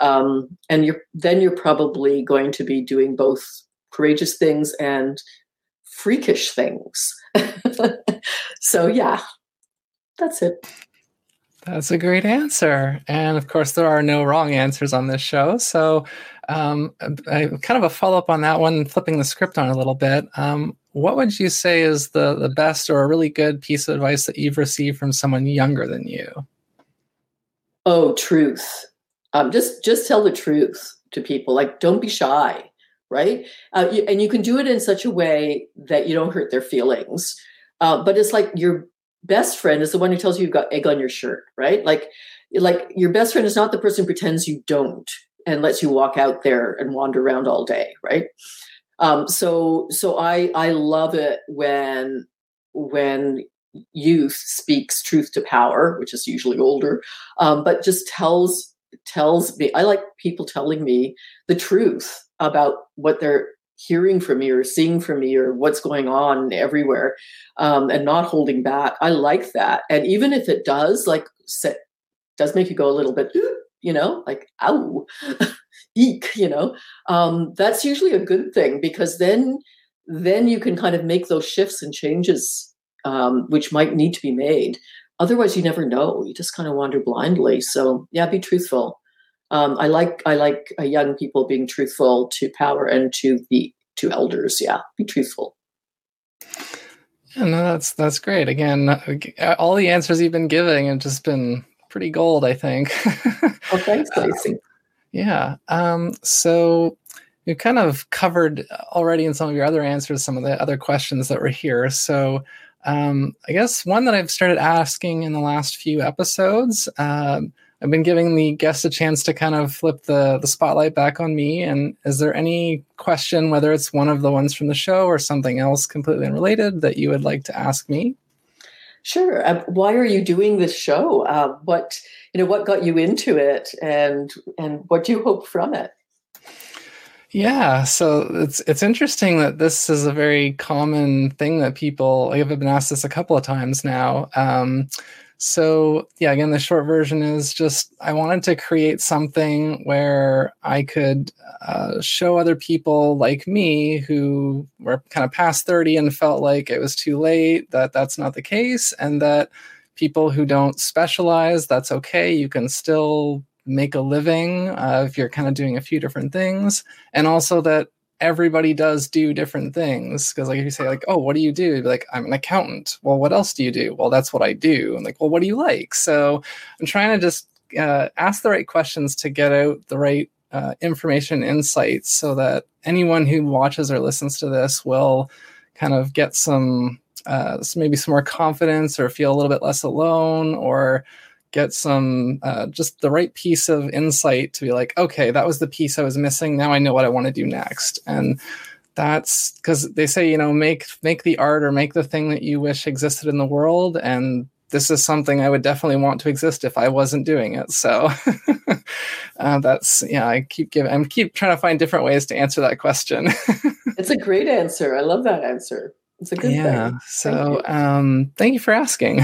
um and you're then you're probably going to be doing both courageous things and freakish things. *laughs* So yeah that's it that's a great answer. And of course, there are no wrong answers on this show. So, um, I, kind of a follow up on that one, flipping the script on a little bit. Um, what would you say is the, the best or a really good piece of advice that you've received from someone younger than you? Oh, truth. Um, just just tell the truth to people. Like, don't be shy, right? Uh, you, and you can do it in such a way that you don't hurt their feelings. Uh, but it's like you're best friend is the one who tells you you've got egg on your shirt, right? Like, like your best friend is not the person who pretends you don't and lets you walk out there and wander around all day, right? Um, so, so I I love it when when youth speaks truth to power, which is usually older, um, but just tells tells me. I like people telling me the truth about what they're hearing from me or seeing from me or what's going on everywhere um, and not holding back. I like that. And even if it does like set, does make you go a little bit you know like ow *laughs* eek you know um, that's usually a good thing because then then you can kind of make those shifts and changes um, which might need to be made. Otherwise you never know. You just kind of wander blindly. So yeah be truthful um, I like I like uh, young people being truthful to power and to the to elders. Yeah, be truthful. Yeah, no, that's that's great. Again, uh, all the answers you've been giving have just been pretty gold. I think. *laughs* oh, thanks, Lacey. Yeah. Um, so we've kind of covered already in some of your other answers some of the other questions that were here. So um, I guess one that I've started asking in the last few episodes. Um, I've been giving the guests a chance to kind of flip the the spotlight back on me. And is there any question, whether it's one of the ones from the show or something else completely unrelated, that you would like to ask me? Sure. Um, why are you doing this show? Uh, what you know? What got you into it, and and what do you hope from it? Yeah, so it's it's interesting that this is a very common thing that people. I've been asked this a couple of times now. Um, so yeah, again, the short version is just I wanted to create something where I could uh, show other people like me who were kind of past thirty and felt like it was too late that that's not the case, and that people who don't specialize, that's okay. You can still make a living uh, if you're kind of doing a few different things and also that everybody does do different things. Because like if you say like oh what do you do? Like i'm an accountant. Well what else do you do? Well that's what i do. And like well what do you like? So i'm trying to just uh, ask the right questions to get out the right uh, information insights so that anyone who watches or listens to this will kind of get some uh, maybe some more confidence or feel a little bit less alone or get some uh, just the right piece of insight to be like okay that was the piece i was missing. Now i know what i want to do next. And that's because they say you know make make the art or make the thing that you wish existed in the world. And this is something i would definitely want to exist if i wasn't doing it. So *laughs* uh, that's yeah i keep giving i'm keep trying to find different ways to answer that question. *laughs* It's a great answer. I love that answer. It's a good yeah thing. so thank um thank you for asking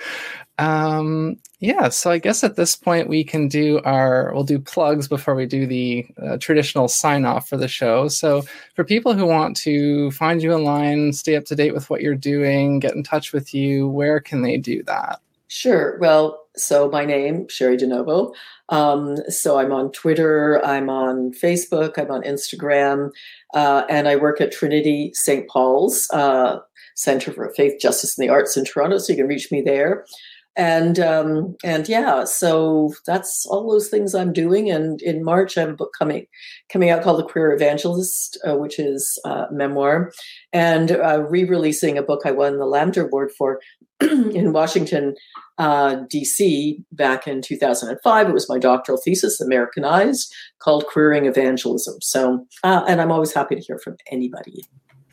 *laughs* um, yeah, so I guess at this point we can do our we'll do plugs before we do the uh, traditional sign off for the show. So for people who want to find you online, stay up to date with what you're doing, get in touch with you, where can they do that? Sure. Well, so my name Cheri DiNovo. Um, so I'm on Twitter, I'm on Facebook, I'm on Instagram, uh, and I work at Trinity St. Paul's uh, Center for Faith, Justice, and the Arts in Toronto. So you can reach me there and um, and yeah, so that's all those things I'm doing. And in March, I have a book coming coming out called The Queer Evangelist, uh, which is uh, memoir, and uh, re-releasing a book I won the Lambda Award for *clears throat* in Washington, uh, D.C. back in 2005. It was my doctoral thesis, Americanized, called Queering Evangelism. So, uh, and I'm always happy to hear from anybody.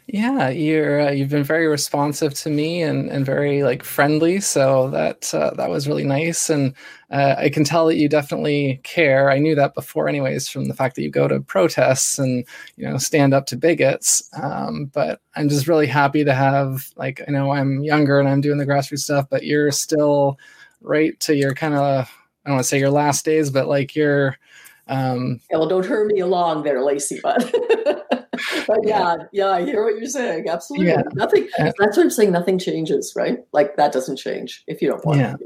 Yeah, you're uh, you've been very responsive to me and, and very like friendly, so that uh, that was really nice, and uh, I can tell that you definitely care. I knew that before, anyways, from the fact that you go to protests and you know stand up to bigots. Um, but I'm just really happy to have like I know I'm younger and I'm doing the grassroots stuff, but you're still right to your kind of I don't want to say your last days, but like you're. Um, well, don't hurry me along there, Lacey, but. *laughs* but yeah, yeah, I hear what you're saying. Absolutely. Yeah. Nothing that's what I'm saying, nothing changes, right? Like that doesn't change if you don't want yeah. to.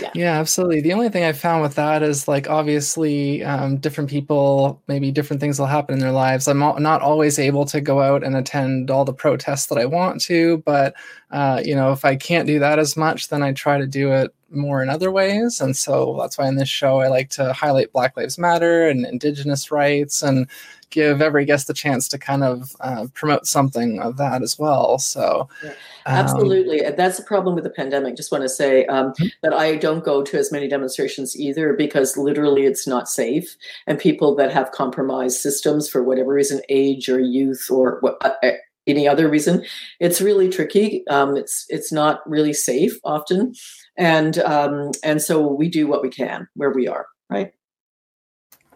Yeah. yeah, absolutely. The only thing I found with that is like obviously um, different people, maybe different things will happen in their lives. I'm not always able to go out and attend all the protests that I want to, but uh, you know, if I can't do that as much, then I try to do it more in other ways. And so that's why in this show I like to highlight Black Lives Matter and Indigenous rights and give every guest the chance to kind of uh, promote something of that as well. So, yeah, absolutely. Um, That's the problem with the pandemic. Just want to say um, mm-hmm. that I don't go to as many demonstrations either because literally it's not safe. And people that have compromised systems for whatever reason, age or youth or what, uh, any other reason, it's really tricky. Um, it's it's not really safe often, and um, and so we do what we can where we are. Right.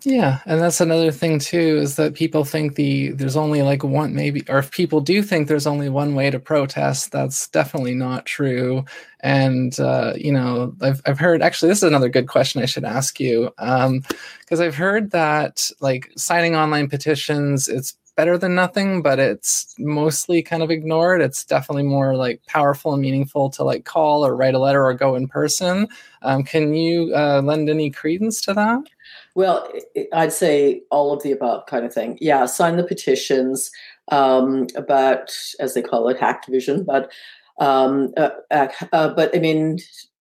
Yeah, and that's another thing too is that people think the there's only like one maybe or if people do think there's only one way to protest, that's definitely not true. And uh, you know, I've I've heard actually this is another good question I should ask you um because I've heard that like signing online petitions it's better than nothing, but it's mostly kind of ignored. It's definitely more like powerful and meaningful to like call or write a letter or go in person. Um, can you uh, lend any credence to that? Well, I'd say all of the above kind of thing. Yeah, sign the petitions, um, but as they call it, Hacktivision. But um, uh, uh, but I mean,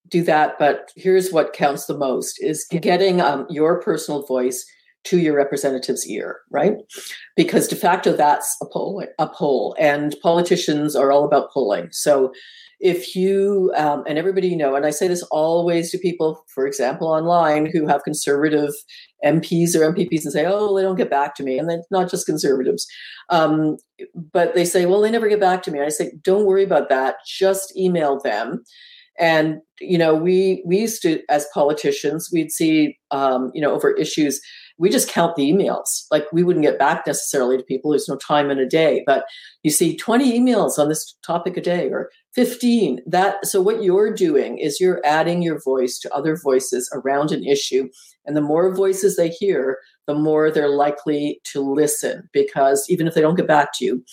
do that. But here's what counts the most: is getting um, your personal voice to your representative's ear, right? Because de facto that's a poll, a poll, and politicians are all about polling. So if you um, and everybody you know, and I say this always to people, for example, online who have conservative MPs or MPPs and say, "Oh, they don't get back to me," and then not just conservatives, um, but they say, "Well, they never get back to me." I say, "Don't worry about that. Just email them." And you know, we we used to, as politicians, we'd see, um, you know, over issues we just count the emails. Like we wouldn't get back necessarily to people. There's no time in a day, but you see 20 emails on this topic a day or 15. That so what you're doing is you're adding your voice to other voices around an issue. And the more voices they hear, the more they're likely to listen because even if they don't get back to you,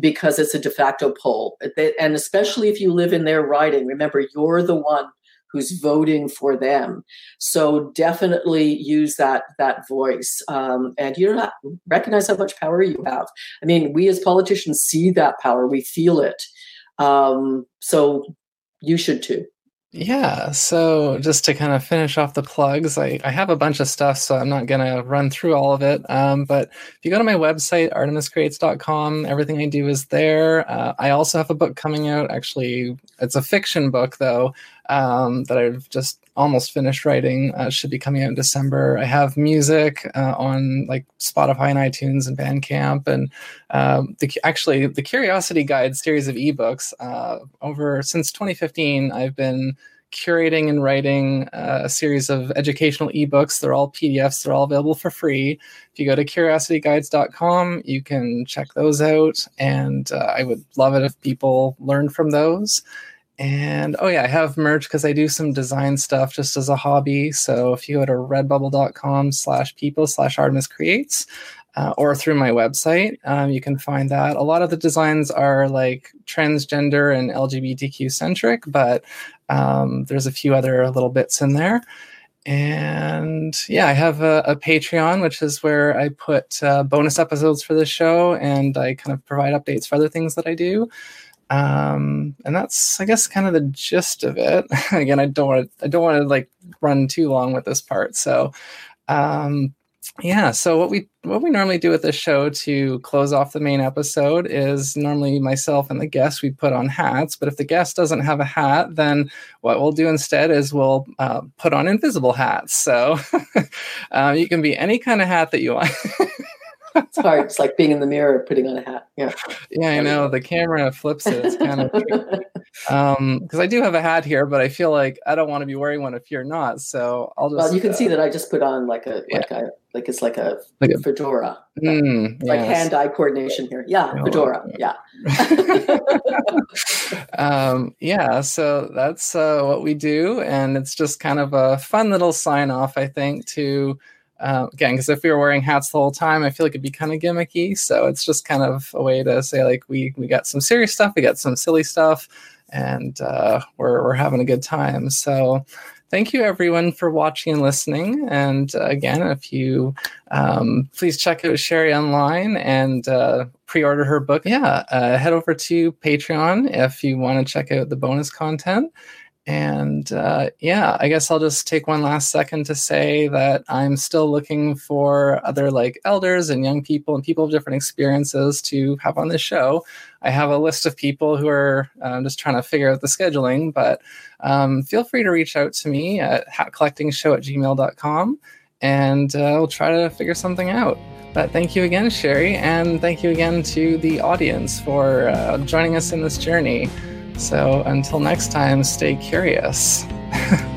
because it's a de facto poll. And especially if you live in their riding, remember you're the one who's voting for them. So definitely use that that voice, um, and you don't recognize how much power you have. I mean, we as politicians see that power, we feel it. Um, so you should too. Yeah, so just to kind of finish off the plugs, I, I have a bunch of stuff, so I'm not going to run through all of it. Um, but if you go to my website, artemiscreates.com, everything I do is there. Uh, I also have a book coming out. Actually, it's a fiction book, though, um, that I've just almost finished writing. Uh, should be coming out in December. I have music uh, on like Spotify and iTunes and Bandcamp, and um, the, actually the Curiosity Guide series of ebooks. Uh, over since 2015, I've been curating and writing uh, a series of educational ebooks. They're all PDFs. They're all available for free. If you go to curiosityguides.com, you can check those out, and uh, I would love it if people learn from those. And oh yeah, I have merch because I do some design stuff just as a hobby. So if you go to redbubble.com slash people slash Artemis creates, uh, or through my website, um, you can find that. A lot of the designs are like transgender and LGBTQ centric, but um, there's a few other little bits in there. And yeah, I have a, a Patreon, which is where I put uh, bonus episodes for the show and I kind of provide updates for other things that I do. Um, and that's, I guess, kind of the gist of it. *laughs* Again, I don't want to, I don't want to like run too long with this part. So, um, yeah. So what we what we normally do with this show to close off the main episode is normally myself and the guest we put on hats. But if the guest doesn't have a hat, then what we'll do instead is we'll uh, put on invisible hats. So um, *laughs* you can be any kind of hat that you want. *laughs* it's hard. It's like being in the mirror, putting on a hat. Yeah. Yeah, I know. The camera flips it. It's kind of *laughs* um because I do have a hat here, but I feel like I don't want to be wearing one if you're not. So I'll just. Well, you can uh, see that I just put on like a like yeah. a like it's like a like a fedora, mm, like yes. hand-eye coordination here. Yeah, oh, fedora. Yeah. *laughs* um, yeah. So that's uh, what we do, and it's just kind of a fun little sign off, I think, to uh, again, because if we were wearing hats the whole time, I feel like it'd be kind of gimmicky. So it's just kind of a way to say like we we got some serious stuff, we got some silly stuff, and uh, we're we're having a good time. So thank you everyone for watching and listening. And uh, again, if you um, please check out Cheri online and uh, pre-order her book, yeah, uh, head over to Patreon if you want to check out the bonus content. And uh, yeah, I guess I'll just take one last second to say that I'm still looking for other like elders and young people and people of different experiences to have on this show. I have a list of people who are um, just trying to figure out the scheduling, but um, feel free to reach out to me at hatcollectingshow at gmail.com and uh, we'll try to figure something out. But thank you again, Cheri, and thank you again to the audience for uh, joining us in this journey. So until next time, stay curious. *laughs*